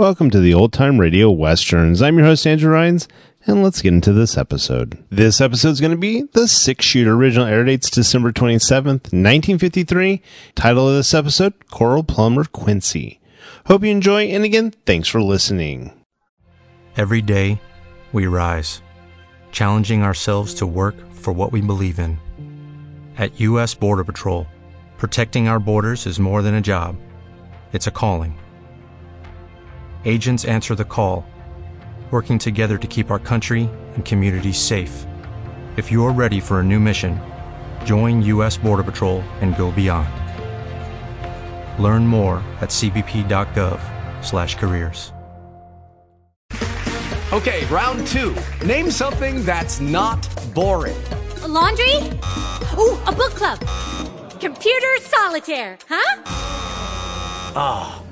Welcome to the Old Time Radio Westerns. I'm your host, Andrew Rhynes, and let's get into this episode. This episode is going to be The Six Shooter. Original air dates December 27th, 1953. Title of this episode, Cora Plummer Quincy. Hope you enjoy, and again, thanks for listening. Every day, we rise, challenging ourselves to work for what we believe in. At U.S. Border Patrol, protecting our borders is more than a job, it's a calling. Agents answer the call, working together to keep our country and communities safe. If you're ready for a new mission, join U.S. Border Patrol and go beyond. Learn more at cbp.gov/careers. Okay, round two. Name something that's not boring. A laundry? Ooh, a book club. Computer solitaire, huh? Ah, oh,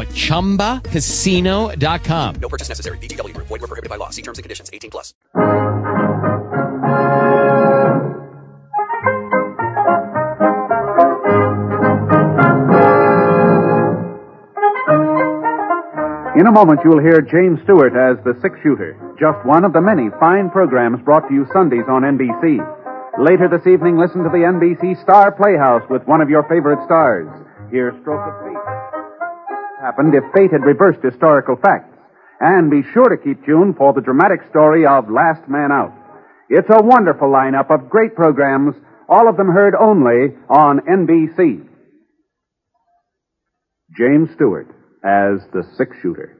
at ChumbaCasino.com. No purchase necessary. VGW. Void were prohibited by law. See terms and conditions. 18 plus. In a moment, you'll hear James Stewart as the six shooter, just one of the many fine programs brought to you Sundays on NBC. Later this evening, listen to the NBC Star Playhouse with one of your favorite stars. Hear Stroke of Fate. Happened if fate had reversed historical facts. And be sure to keep tuned for the dramatic story of Last Man Out. It's a wonderful lineup of great programs, all of them heard only on NBC. James Stewart as the six shooter.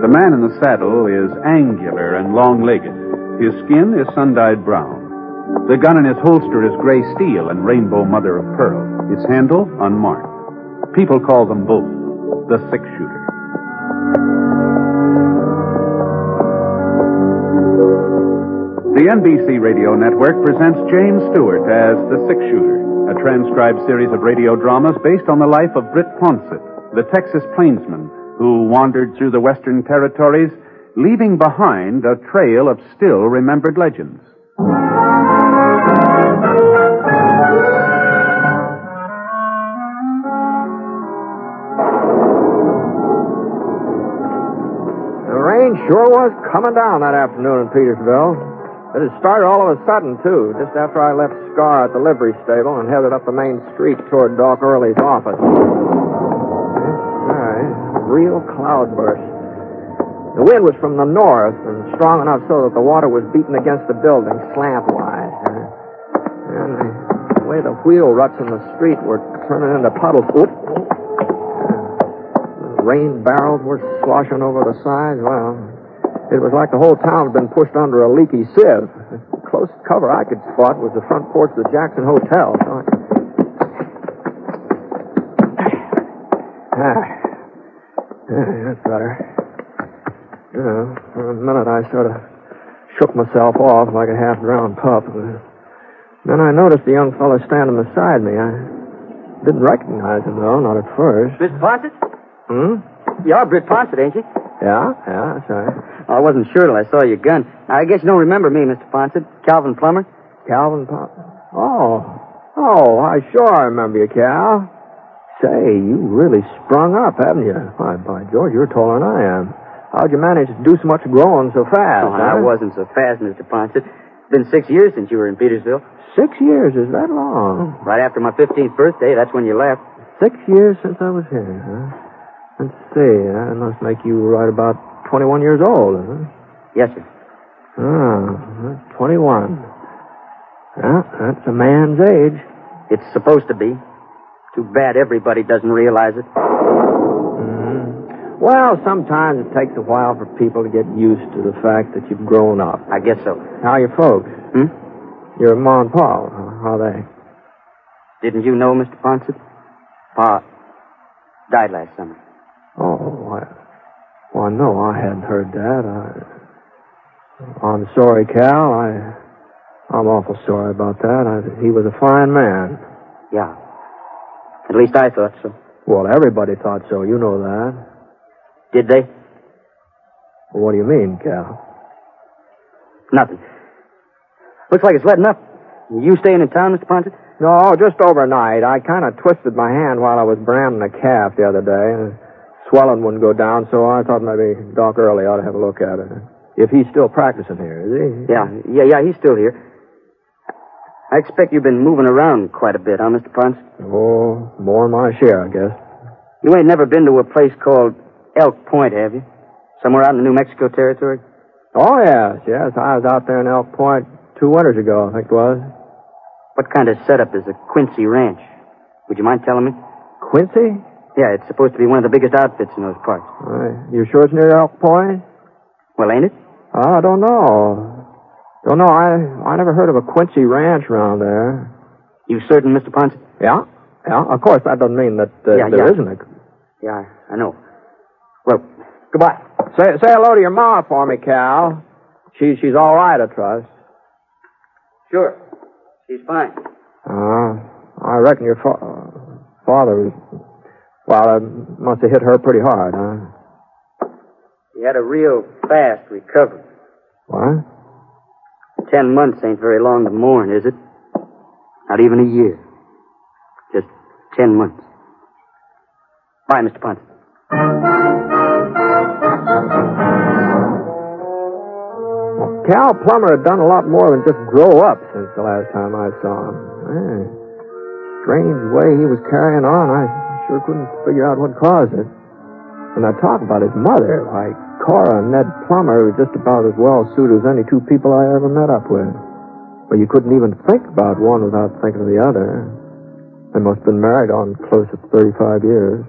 The man in the saddle is angular and long legged. His skin is sun dyed brown. The gun in his holster is gray steel and rainbow mother of pearl. Its handle unmarked. People call them both the six shooter. The NBC Radio Network presents James Stewart as The Six Shooter, a transcribed series of radio dramas based on the life of Britt Ponset, the Texas plainsman who wandered through the Western Territories, leaving behind a trail of still remembered legends. The rain sure was coming down that afternoon in Petersville. It had started all of a sudden, too, just after I left Scar at the livery stable and headed up the main street toward Doc Early's office. Real cloudburst. The wind was from the north and strong enough so that the water was beating against the building slantwise. And the way the wheel ruts in the street were turning into puddles. Oop. Rain barrels were sloshing over the sides. Well, it was like the whole town had been pushed under a leaky sieve. The closest cover I could spot was the front porch of the Jackson Hotel. So I... Ah. Yeah, that's better. You know, for a minute I sort of shook myself off like a half-drowned pup. Then I noticed the young fellow standing beside me. I didn't recognize him, though, not at first. Mr. Ponset? Hmm? You're Britt Ponset, ain't you? Yeah, yeah, that's right. I wasn't sure till I saw your gun. I guess you don't remember me, Mr. Ponset. Calvin Plummer. Calvin Plummer? Oh. Oh, I sure I remember you, Cal. Say, you really sprung up, haven't you? Why, by George, you're taller than I am. How'd you manage to do so much growing so fast? Oh, I wasn't so fast, Mr. Ponset. It's been six years since you were in Petersville. Six years, is that long? Right after my 15th birthday, that's when you left. Six years since I was here, huh? Let's see, that must make you right about 21 years old, huh? Yes, sir. Ah, 21. Yeah, that's a man's age. It's supposed to be. Too bad everybody doesn't realize it. Mm-hmm. Well, sometimes it takes a while for people to get used to the fact that you've grown up. I guess so. How are your folks? Hmm? Your mom and pa, how are they? Didn't you know, Mr. Ponset? Pa died last summer. Oh, I, well, no, I hadn't heard that. I, I'm sorry, Cal. I, I'm awful sorry about that. I, he was a fine man. Yeah. At least I thought so. Well, everybody thought so. You know that. Did they? Well, what do you mean, Cal? Nothing. Looks like it's letting up. You staying in town, Mr. Ponset? No, just overnight. I kind of twisted my hand while I was branding a calf the other day. and Swelling wouldn't go down, so I thought maybe Doc Early ought to have a look at it. If he's still practicing here, is he? Yeah, yeah, yeah, he's still here. I expect you've been moving around quite a bit, huh, Mr. Ponce? Oh, more than my share, I guess. You ain't never been to a place called Elk Point, have you? Somewhere out in the New Mexico territory? Oh, yes, yes. I was out there in Elk Point two winters ago, I think it was. What kind of setup is a Quincy Ranch? Would you mind telling me? Quincy? Yeah, it's supposed to be one of the biggest outfits in those parts. Right. You sure it's near Elk Point? Well, ain't it? I don't know. Don't know. I I never heard of a Quincy Ranch around there. You certain, Mr. Ponce? Yeah, yeah. Of course, that doesn't mean that uh, Yeah, there yeah. isn't a. Yeah, I know. Well, goodbye. Say say hello to your ma for me, Cal. She she's all right, I trust. Sure. She's fine. Uh, I reckon your fa- uh, father was. Well, it must have hit her pretty hard, huh? He had a real fast recovery. What? Ten months ain't very long to mourn, is it? Not even a year. Just ten months. Bye, Mr. Well, Cal Plummer had done a lot more than just grow up since the last time I saw him. Eh, strange way he was carrying on. I sure couldn't figure out what caused it. And I talk about his mother, like Cora and Ned Plummer, were just about as well suited as any two people I ever met up with. But you couldn't even think about one without thinking of the other. They must have been married on close to 35 years.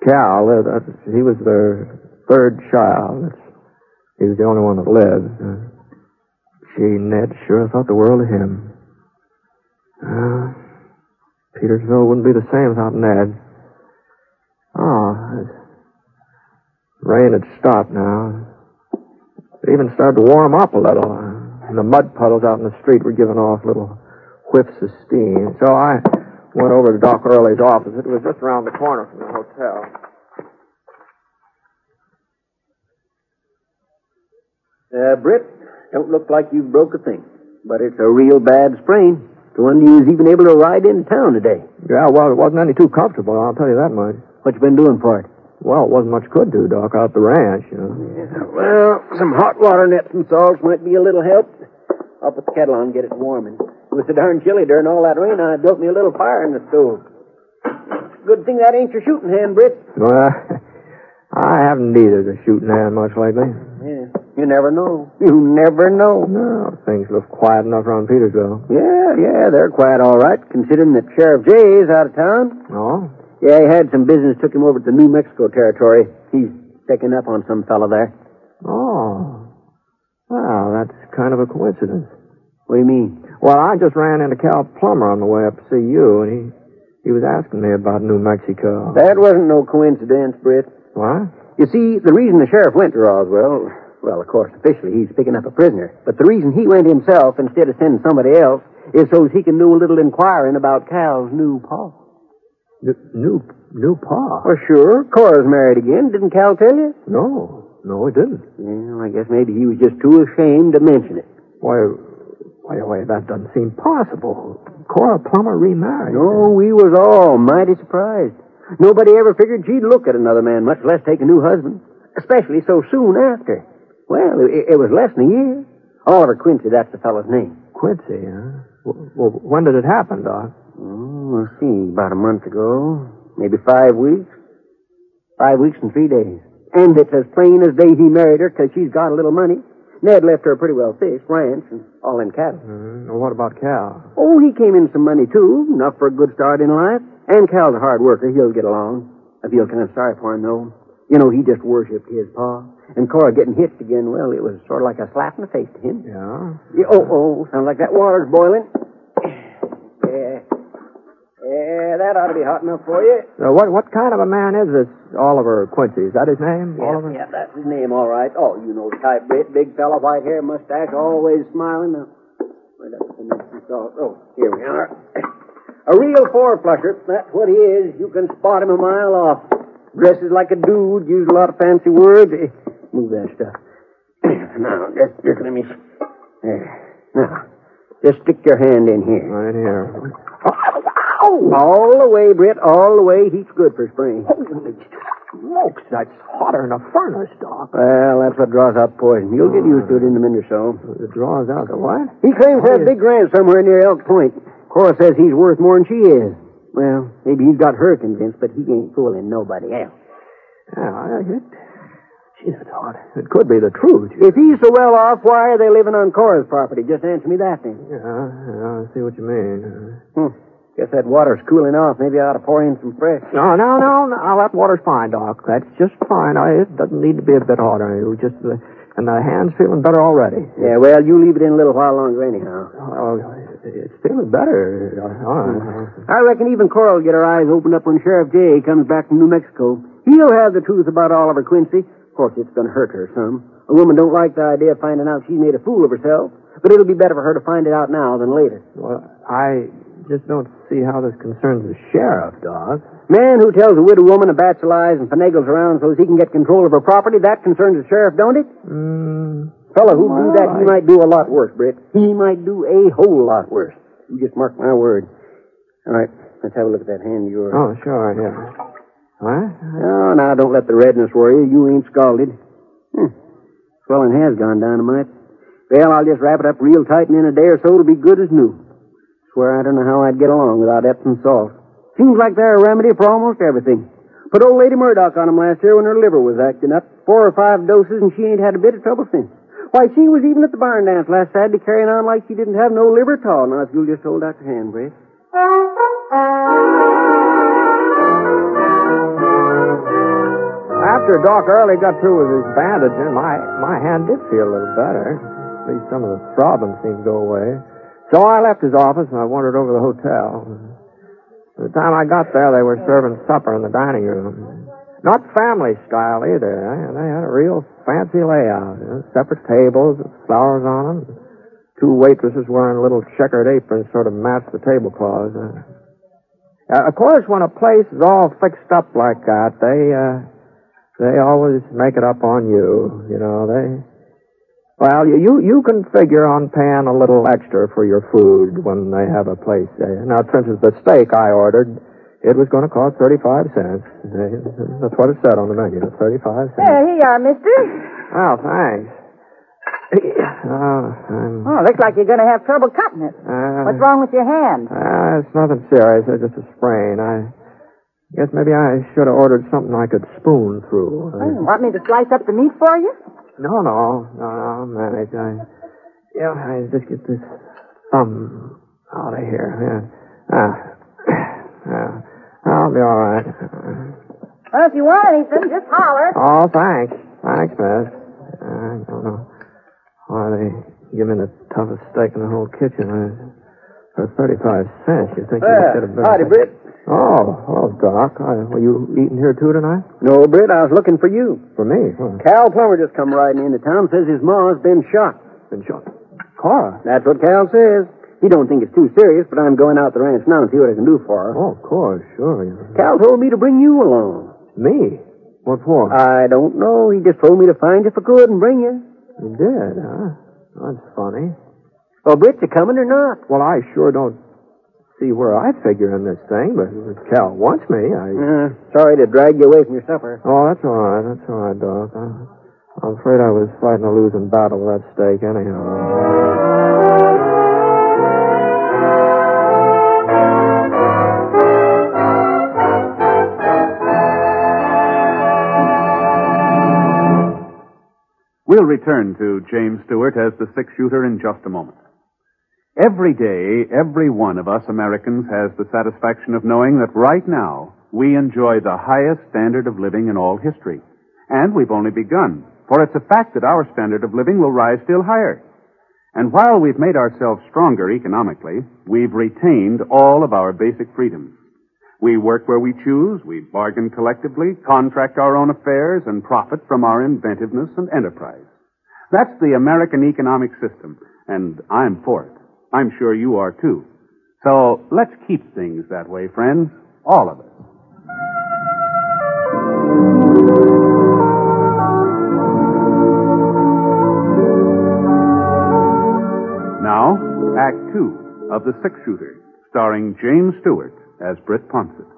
Cal, uh, he was their third child. He was the only one that lived. Gee, Ned sure thought the world of him. Uh, Petersville wouldn't be the same without Ned. Oh, it- rain had stopped now. It even started to warm up a little. And the mud puddles out in the street were giving off little whiffs of steam. So I went over to Doc Early's office. It was just around the corner from the hotel. Uh, Britt, don't look like you broke a thing. But it's a real bad sprain. The one you was even able to ride in town today. Yeah, well, it wasn't any too comfortable, I'll tell you that much. What you been doing for it? Well, it wasn't much could do, Doc, out the ranch, you know. Yeah, well, some hot water and Epsom salts might be a little help. I'll put the kettle on and get it warming. It was so darn chilly during all that rain, I built me a little fire in the stove. Good thing that ain't your shooting hand, Britt. Well, I haven't needed a shooting hand much lately. Yeah, you never know. You never know. No, things look quiet enough around Petersville. Yeah, yeah, they're quiet all right, considering that Sheriff Jay is out of town. Oh? Yeah, he had some business, took him over to New Mexico territory. He's checking up on some fellow there. Oh. Well, that's kind of a coincidence. What do you mean? Well, I just ran into Cal Plummer on the way up to see you, and he he was asking me about New Mexico. That wasn't no coincidence, Britt. What? You see, the reason the sheriff went to Roswell, well, of course, officially he's picking up a prisoner, but the reason he went himself instead of sending somebody else is so he can do a little inquiring about Cal's new pa. New new pa? Well, sure. Cora's married again. Didn't Cal tell you? No, no, he didn't. Well, I guess maybe he was just too ashamed to mention it. Why, why, why, that doesn't seem possible. Cora Plummer remarried. No, we was all mighty surprised. Nobody ever figured she'd look at another man, much less take a new husband, especially so soon after. Well, it, it was less than a year. Oliver Quincy, that's the fellow's name. Quincy, huh? Well, when did it happen, Doc? Oh, let's see, about a month ago, maybe five weeks. Five weeks and three days. And it's as plain as day he married her because she's got a little money. Ned left her a pretty well fished ranch and all in cattle. Mm, well, what about Cal? Oh, he came in some money, too. Enough for a good start in life. And Cal's a hard worker. He'll get along. I feel kind of sorry for him, though. You know, he just worshipped his pa. And Cora getting hitched again, well, it was sort of like a slap in the face to him. Yeah? Yeah, oh, oh, sounds like that water's boiling. That ought to be hot enough for you. Uh, what what kind of a man is this Oliver Quincy? Is that his name, Yeah, Oliver? yeah, that's his name, all right. Oh, you know the type, Britt. Big fella, white hair, mustache, always smiling. Now, where'd that come in? Oh, oh, here we are. A real four-flusher. That's what he is. You can spot him a mile off. Dresses like a dude, uses a lot of fancy words. Eh, Move that stuff. now, just, just let me... There. Now, just stick your hand in here. Right in here. All the way, Britt, all the way. He's good for spring. Holy smokes, that's hotter than a furnace, Doc. Well, that's what draws out poison. You'll get used to it in a minute or so. It draws out the what? He claims have big ranch somewhere near Elk Point. Cora says he's worth more than she is. Well, maybe he's got her convinced, but he ain't fooling nobody else. Yeah, it, gee, that's hot. It could be the truth. If he's so well off, why are they living on Cora's property? Just answer me that then. Yeah, yeah, I see what you mean. Hmm. Guess that water's cooling off. Maybe I ought to pour in some fresh. No, no, no, no. That water's fine, Doc. That's just fine. I, it doesn't need to be a bit hotter. It was just, uh, and the hand's feeling better already. Yeah, well, you leave it in a little while longer anyhow. Oh, it's feeling better. Uh, I reckon even Cora will get her eyes opened up when Sheriff Jay comes back from New Mexico. He'll have the truth about Oliver Quincy. Of course, it's going to hurt her some. A woman don't like the idea of finding out she's made a fool of herself, but it'll be better for her to find it out now than later. well, I just don't see how this concerns the sheriff, Doc. Man who tells a widow woman a batch of lies and finagles around so he can get control of her property, that concerns the sheriff, don't it? Mm, Fellow who do that, he might do a lot worse, Britt. He might do a whole lot worse. You just mark my word. All right, let's have a look at that hand of yours. oh, sure, yeah. What? Oh, now don't let the redness worry you. You ain't scalded. Hmm. Swelling has gone dynamite. Well, I'll just wrap it up real tight, and in a day or so it'll be good as new. Swear I don't know how I'd get along without Epsom salt. Seems like they're a remedy for almost everything. Put old Lady Murdoch on 'em last year when her liver was acting up. Four or five doses, and she ain't had a bit of trouble since. Why, she was even at the barn dance last Saturday carrying on like she didn't have no liver at all. Now, if you'll just hold out your hand, Brace. After Doc Early got through with his bandaging, my, my hand did feel a little better. At least some of the throbbing seemed to go away. So I left his office and I wandered over to the hotel. By the time I got there, they were serving supper in the dining room. Not family style either. eh? They had a real fancy layout. you know, separate tables with flowers on them. Two waitresses wearing little checkered aprons sort of matched the tablecloths. Uh, uh, of course, when a place is all fixed up like that, they uh, they always make it up on you. You know they. Well, you you you can figure on paying a little extra for your food when they have a place. Uh, now, for instance, the steak I ordered, It was going to cost 35 cents. That's what it said on the menu, 35 cents. There, you are, mister. Oh, thanks. Oh, I'm, Oh, looks like you're going to have trouble cutting it. uh, What's wrong with your hand? Uh, it's nothing serious. It's just a sprain. I guess maybe I should have ordered something I could spoon through. Hmm, Want me to slice up the meat for you? No, no, no, no, I'll manage. I, yeah, I just get this thumb out of here. Yeah. Ah, yeah. I'll be all right. Well, if you want anything, just holler. Oh, thanks. Thanks, miss. I don't know why they give me the toughest steak in the whole kitchen. I, for 35 cents, you think you should have been... howdy, Britt. Oh, hello, Doc. I, were you eating here, too, tonight? No, Britt, I was looking for you. For me? Huh. Cal Plummer just come riding into town, says his ma's been shot. Been shot? Cora? That's what Cal says. He don't think it's too serious, but I'm going out the ranch now and see what I can do for her. Oh, of course, sure. You- Cal told me to bring you along. Me? What for? I don't know. He just told me to find you if I could and bring you. You did, huh? That's funny. Well, Britt, you coming or not? Well, I sure don't see where I figure in this thing, but if Cal wants me, I... Uh, sorry to drag you away from your supper. Oh, that's all right. That's all right, Doc. I, I'm afraid I was fighting a losing battle with that steak anyhow. We'll return to James Stewart as the six shooter in just a moment. Every day, every one of us Americans has the satisfaction of knowing that right now we enjoy the highest standard of living in all history. And we've only begun, for it's a fact that our standard of living will rise still higher. And while we've made ourselves stronger economically, we've retained all of our basic freedoms. We work where we choose, we bargain collectively, contract our own affairs, and profit from our inventiveness and enterprise. That's the American economic system, and I'm for it. I'm sure you are too. So let's keep things that way, friends. All of us. Now, Act Two of The Six Shooter, starring James Stewart as Britt Ponset.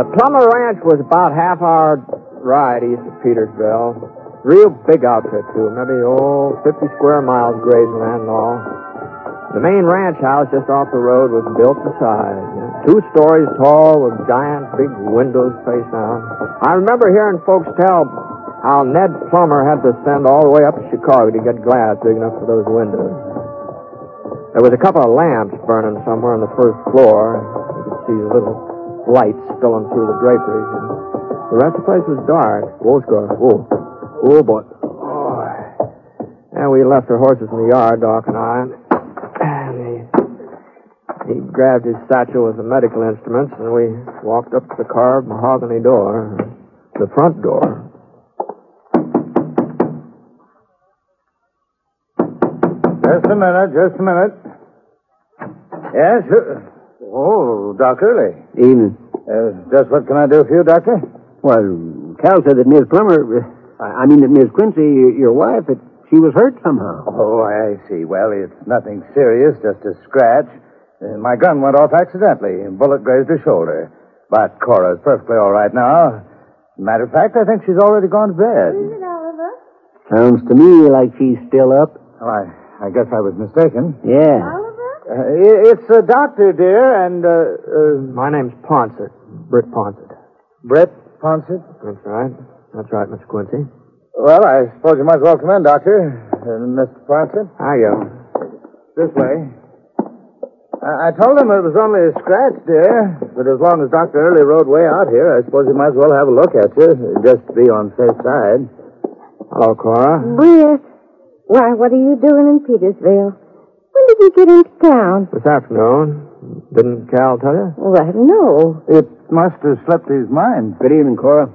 The Plummer Ranch was about half hour ride east of Petersville. Real big outfit, too. Maybe, oh, 50 square miles grazing land and all. The main ranch house just off the road was built to size. Two stories tall with giant big windows face out. I remember hearing folks tell how Ned Plummer had to send all the way up to Chicago to get glass big enough for those windows. There was a couple of lamps burning somewhere on the first floor. You could see a little lights spilling through the draperies. The rest of the place was dark. Oh, Scar. Oh. Oh, boy. And we left our horses in the yard, Doc and I. And he, he grabbed his satchel with the medical instruments, and we walked up to the carved mahogany door, the front door. Just a minute, just a minute. Yes? Oh, Doc Early. Evening. Uh, just what can I do for you, Doctor? Well, Cal said that Miss Plummer, uh, I I mean that Miss Quincy, your your wife, that she was hurt somehow. Oh, I see. Well, it's nothing serious, just a scratch. Uh, my gun went off accidentally. A bullet grazed her shoulder. But Cora's perfectly all right now. Matter of fact, I think she's already gone to bed. Evening, Oliver. Sounds to me like she's still up. Oh, I, I guess I was mistaken. Yeah. Uh, it's a doctor, dear, and, uh, uh, My name's Ponset, Britt Ponset. Brett Ponset. That's right. That's right, Mr. Quincy. Well, I suppose you might as well come in, Doctor. Uh, Mr. Ponset. How you? This way. I, I told him it was only a scratch, dear. But as long as Dr. Early rode way out here, I suppose he might as well have a look at you, just to be on safe side. Hello, Cora. Britt. Why, what are you doing in Petersville? When did you get into town? This afternoon. Didn't Cal tell you? Well, no. It must have slipped his mind. Good evening, Cora.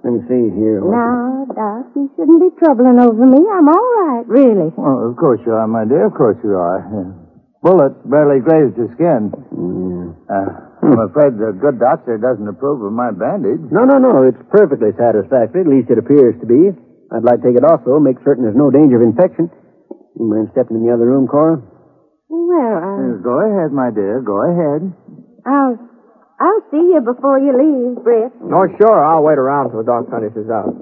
Let me see here. Now, Doc, you shouldn't be troubling over me. I'm all right, really. Well, of course you are, my dear. Of course you are. Bullet barely grazed your skin. Uh, I'm afraid the good doctor doesn't approve of my bandage. No, no, no. It's perfectly satisfactory. At least it appears to be. I'd like to take it off, though, make certain there's no danger of infection. You mind stepping in the other room, Cora? Well, I, Uh, Go ahead, my dear. Go ahead. I'll, I'll see you before you leave, Britt. Oh, sure. I'll wait around till the doc finishes out.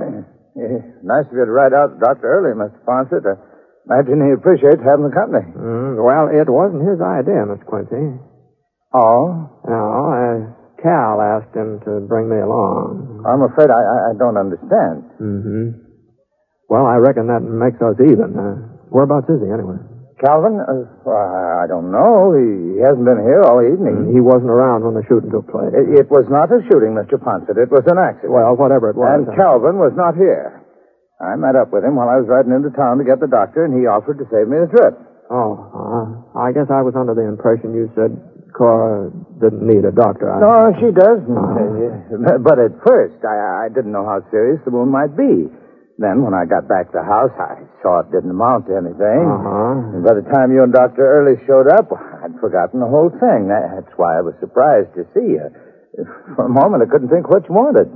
Eh, nice of you to ride out Dr. Early, Mr. Fawcett. I imagine he appreciates having the company. Mm, well, it wasn't his idea, Miss Quincy. Oh? No, uh, Cal asked him to bring me along. I'm afraid I, I, I don't understand. Mm-hmm. Well, I reckon that makes us even. Uh, whereabouts is he, anyway? Calvin? Uh, I don't know. He, he hasn't been here all evening. He wasn't around when the shooting took place. It, it was not a shooting, Mr. Ponset. It was an accident. Well, whatever it was. And uh, Calvin was not here. I met up with him while I was riding into town to get the doctor, and he offered to save me the trip. Oh, uh, I guess I was under the impression you said Cora didn't need a doctor. I... No, she doesn't. Uh, But at first, I, I didn't know how serious the wound might be. Then, when I got back to the house, I saw it didn't amount to anything. Uh-huh. And by the time you and Dr. Early showed up, I'd forgotten the whole thing. That's why I was surprised to see you. For a moment, I couldn't think what you wanted.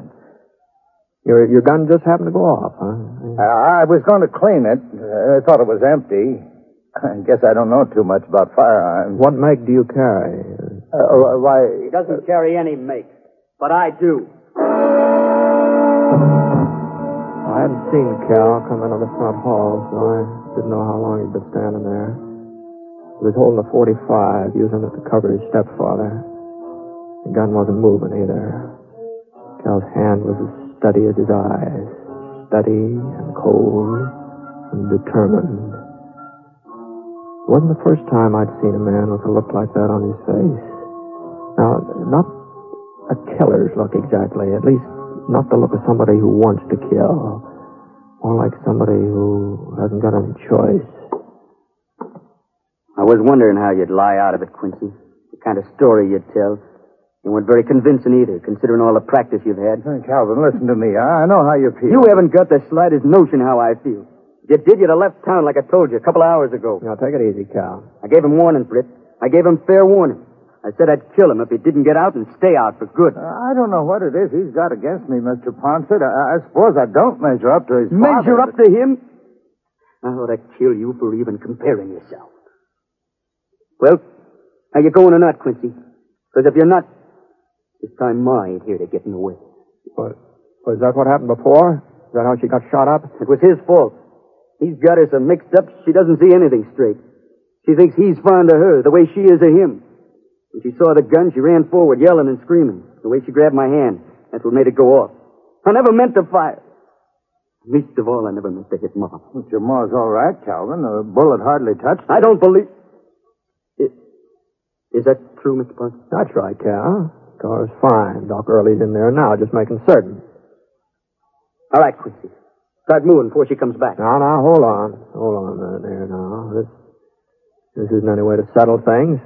Your, your gun just happened to go off, huh? I, I was going to clean it. I thought it was empty. I guess I don't know too much about firearms. What make do you carry? Uh, why? He doesn't carry any make, but I do. I hadn't seen Cal come into the front hall, so I didn't know how long he'd been standing there. He was holding a 45, using it to cover his stepfather. The gun wasn't moving either. Cal's hand was as steady as his eyes. Steady and cold and determined. It wasn't the first time I'd seen a man with a look like that on his face. Now, not a killer's look exactly, at least not the look of somebody who wants to kill. More like somebody who hasn't got any choice. I was wondering how you'd lie out of it, Quincy. The kind of story you'd tell. You weren't very convincing either, considering all the practice you've had. Hey, Calvin, listen to me. I I know how you feel. You haven't got the slightest notion how I feel. If you did, you'd have left town like I told you a couple of hours ago. Now, take it easy, Cal. I gave him warning, Britt. I gave him fair warning. I said I'd kill him if he didn't get out and stay out for good. Uh, I don't know what it is he's got against me, Mr. Ponset. I, I suppose I don't measure up to his Measure father, up to him? I ought to kill you for even comparing yourself. Well, are you going or not, Quincy? Because if you're not, this time Ma ain't here to get in the way. What, was that what happened before? Is that how she got shot up? It was his fault. He's got her so mixed up she doesn't see anything straight. She thinks he's fond of her the way she is of him. When she saw the gun, she ran forward, yelling and screaming. The way she grabbed my hand, that's what made it go off. I never meant to fire. Least of all, I never meant to hit Ma. But your ma's all right, Calvin. The bullet hardly touched. I don't believe. Is, is that true, Mr. Parker? That's right, Cal. Car's fine. Doc Early's in there now, just making certain. All right, Quincy. Start moving before she comes back. Now, now, hold on. Hold on a minute there now. This, this isn't any way to settle things.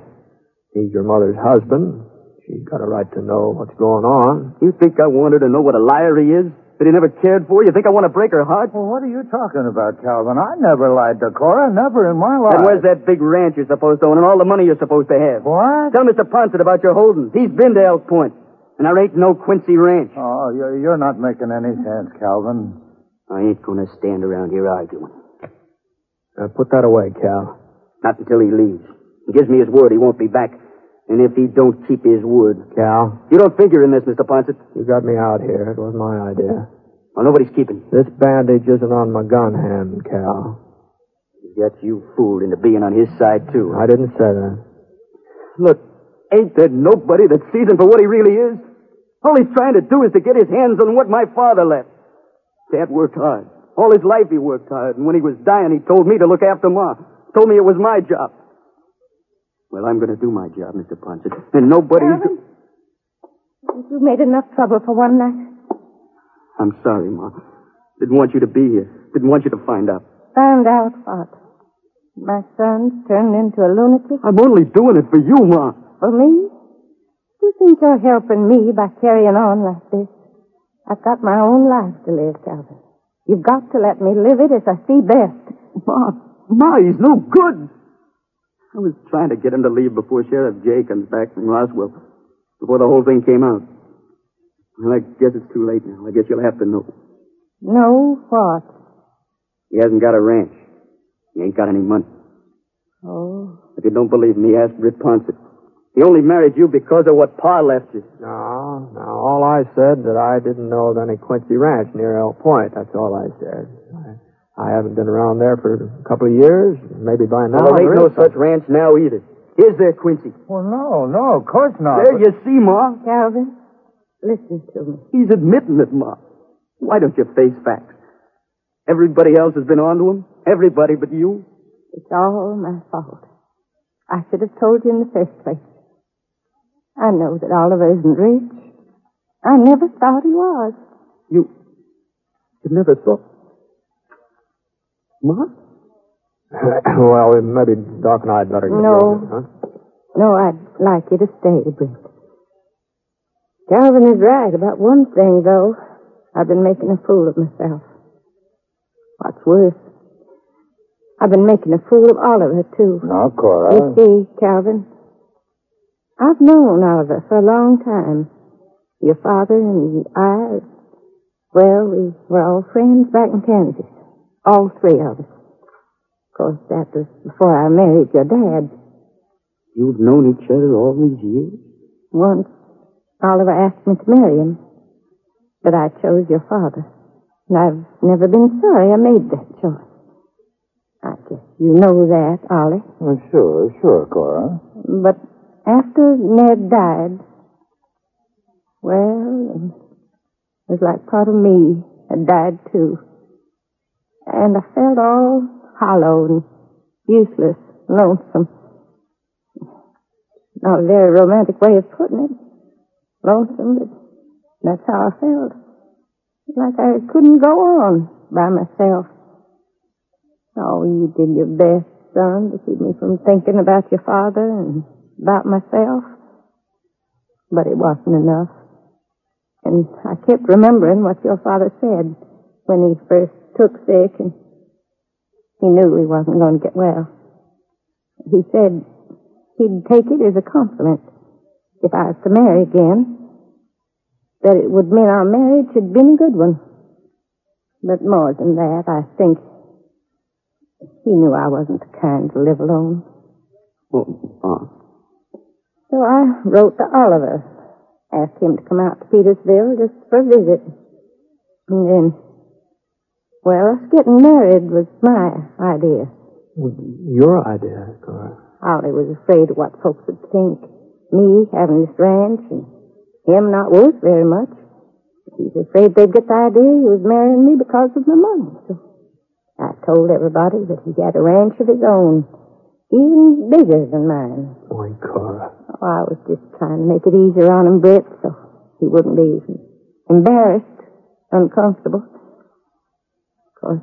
He's your mother's husband. She's got a right to know what's going on. You think I want her to know what a liar he is? That he never cared for? You think I want to break her heart? Well, what are you talking about, Calvin? I never lied to Cora. Never in my life. And where's that big ranch you're supposed to own and all the money you're supposed to have? What? Tell Mr. Ponset about your holdings. He's been to Elk Point. And there ain't no Quincy Ranch. Oh, you're, you're not making any sense, Calvin. I ain't going to stand around here arguing. Now, put that away, Cal. Not until he leaves. He gives me his word he won't be back. And if he don't keep his word. Cal, You don't figure in this, Mr. Ponset. you got me out here. It was my idea. Well, nobody's keeping. This bandage isn't on my gun hand, Cal. He got you fooled into being on his side, too. I didn't say that. Look, ain't there nobody that sees him for what he really is? All he's trying to do is to get his hands on what my father left. Dad worked hard. All his life he worked hard, and when he was dying, he told me to look after Ma. Told me it was my job. Well, I'm going to do my job, Mr. Ponset, and nobody's... Calvin, you made enough trouble for one night. I'm sorry, Ma. Didn't want you to be here. Didn't want you to find out. Found out what? My son's turned into a lunatic? I'm only doing it for you, Ma. For me? You think you're helping me by carrying on like this? I've got my own life to live, Calvin. You've got to let me live it as I see best. Ma, Ma, he's no good. I was trying to get him to leave before Sheriff Jay comes back from Roswell, before the whole thing came out. Well, I guess it's too late now. I guess you'll have to know. Know what? He hasn't got a ranch. He ain't got any money. Oh. If you don't believe me, ask Britt Ponset. He only married you because of what Pa left you. No, no. All I said that I didn't know of any Quincy Ranch near Elk Point. That's all I said. I, I haven't been around there for a couple of years. Maybe by now. Well, there ain't no is such ranch now either. Is there, Quincy? Well, no, no, of course not. There you see, Ma. Calvin, listen to me. He's admitting it, Ma. Why don't you face facts? Everybody else has been on to him. Everybody but you. It's all my fault. I should have told you in the first place. I know that Oliver isn't rich. I never thought he was. You. You never thought. Ma? well, maybe Doc and I'd better get No. going, huh? No, I'd like you to stay, Brent. Calvin is right about one thing, though. I've been making a fool of myself. What's worse, I've been making a fool of Oliver, too. No, Cora. You see, Calvin, I've known Oliver for a long time. Your father and I, well, we were all friends back in Kansas. All three of us. Of course, that was before I married your dad. You've known each other all these years? Once, Oliver asked me to marry him, but I chose your father. And I've never been sorry I made that choice. I guess you know that, Ollie. Well, sure, sure, Cora. But after Ned died, well, it was like part of me had died too. And I felt all hollow and useless, lonesome. Not a very romantic way of putting it. Lonesome, but that's how I felt. Like I couldn't go on by myself. Oh, you did your best, son, to keep me from thinking about your father and about myself. But it wasn't enough. And I kept remembering what your father said when he first took sick and he knew he wasn't going to get well. He said he'd take it as a compliment if I was to marry again, that it would mean our marriage had been a good one. But more than that, I think he knew I wasn't the kind to live alone. Oh, ah. So I wrote to Oliver, asked him to come out to Petersville just for a visit. And then, well, getting married was my idea. Your idea, Cora. Ollie was afraid of what folks would think. Me having this ranch and him not worth very much. He's afraid they'd get the idea he was marrying me because of my money. So I told everybody that he had a ranch of his own, even bigger than mine. Boy, Cora. Oh, I was just trying to make it easier on him, Britt, so he wouldn't be embarrassed, uncomfortable. Of course,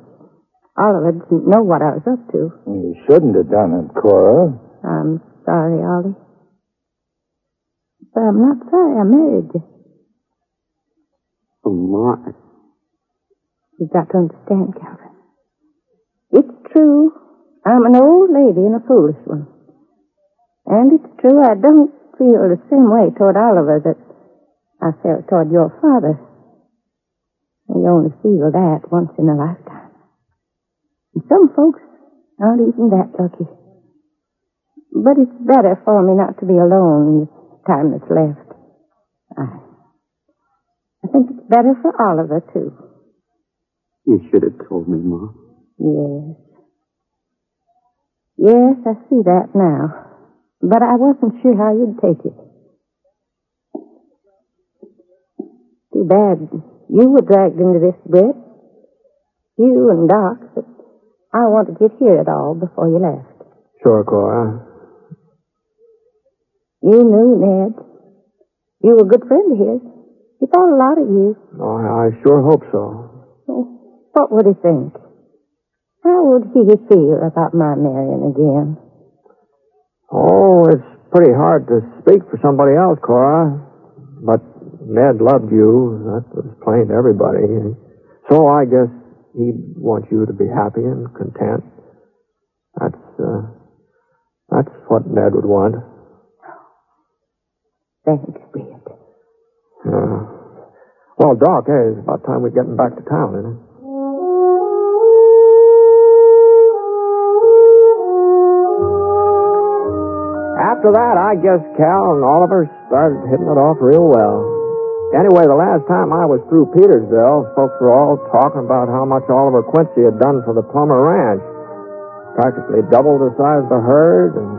Oliver didn't know what I was up to. You shouldn't have done it, Cora. I'm sorry, Ollie. But I'm not sorry I married you. Oh, my. You've got to understand, Calvin. It's true. I'm an old lady and a foolish one. And it's true I don't feel the same way toward Oliver that I felt toward your father. You only feel that once in a lifetime. And some folks aren't even that lucky. But it's better for me not to be alone in the time that's left. I, I think it's better for Oliver, too. You should have told me, Mom. Yes. Yes, I see that now. But I wasn't sure how you'd take it. Too bad you were dragged into this, Brett. You and Doc, but I wanted you to hear it all before you left. Sure, Cora. You knew Ned. You were a good friend of his. He thought a lot of you. Oh, I I sure hope so. Oh, what would he think? How would he feel about my marrying again? Oh, it's pretty hard to speak for somebody else, Cora. But Ned loved you. That was plain to everybody. So I guess he'd want you to be happy and content. That's, uh, That's what Ned would want. Thanks, Red. Uh, well, Doc, hey, it's about time we're getting back to town, isn't it? After that, I guess Cal and Oliver started hitting it off real well. Anyway, the last time I was through Petersville, folks were all talking about how much Oliver Quincy had done for the Plummer Ranch. Practically doubled the size of the herd, and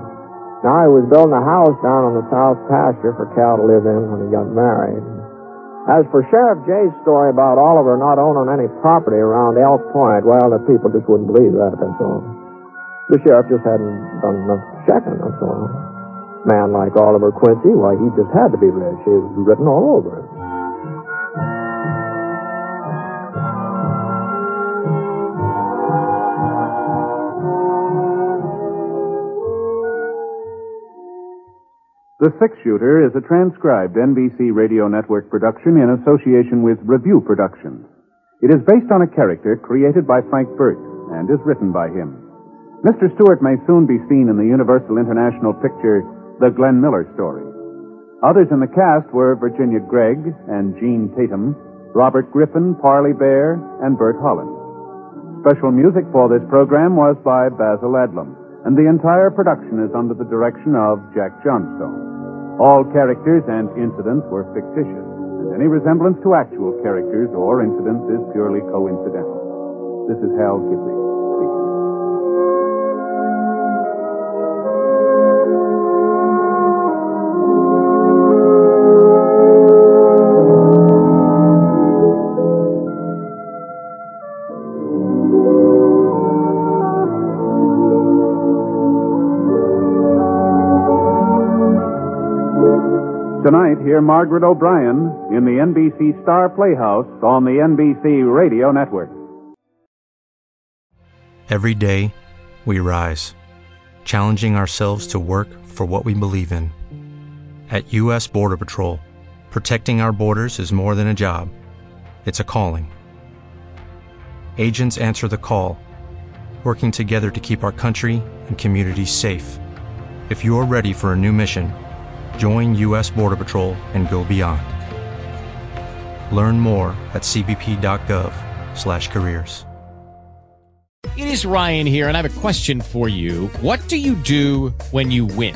now he was building a house down on the south pasture for Cal to live in when he got married. As for Sheriff Jay's story about Oliver not owning any property around Elk Point, well, the people just wouldn't believe that, that's all. The sheriff just hadn't done enough checking, that's all. Man like Oliver Quincy, why, he just had to be rich. It was written all over him. The Six Shooter is a transcribed NBC Radio Network production in association with Review Productions. It is based on a character created by Frank Burt and is written by him. Mr. Stewart may soon be seen in the Universal International picture The Glenn Miller Story. Others in the cast were Virginia Gregg and Jean Tatum, Robert Griffin, Parley Baer, and Bert Holland. Special music for this program was by Basil Adlam, and the entire production is under the direction of Jack Johnstone. All characters and incidents were fictitious, and any resemblance to actual characters or incidents is purely coincidental. This is Hal Gidley speaking. Hear Margaret O'Brien in the NBC Star Playhouse on the NBC Radio Network. Every day, we rise, challenging ourselves to work for what we believe in. At U.S. Border Patrol, protecting our borders is more than a job, it's a calling. Agents answer the call, working together to keep our country and communities safe. If you're ready for a new mission, join U.S. Border Patrol and go beyond. Learn more at cbp.gov/careers. It is Ryan here, and I have a question for you. What do you do when you win?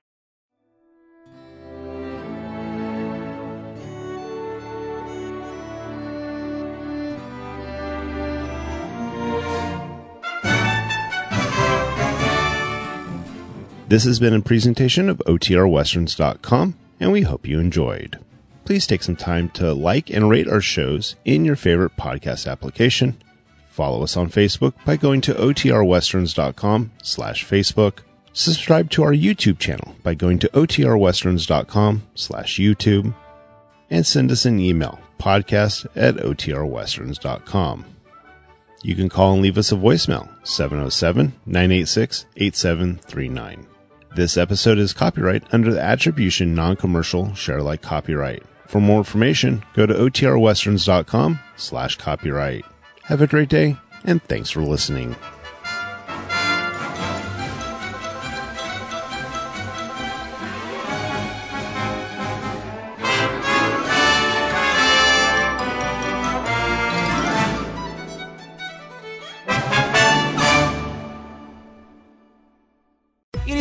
This has been a presentation of OTRWesterns.com, and we hope you enjoyed. Please take some time to like and rate our shows in your favorite podcast application. Follow us on Facebook by going to OTRWesterns.com slash Facebook. Subscribe to our YouTube channel by going to OTRWesterns.com slash YouTube. And send us an email, podcast at OTRWesterns.com. You can call and leave us a voicemail, 707 986 8739. This episode is copyright under the attribution non-commercial share alike copyright. For more information, go to otrwesterns.com slash copyright. Have a great day, and thanks for listening.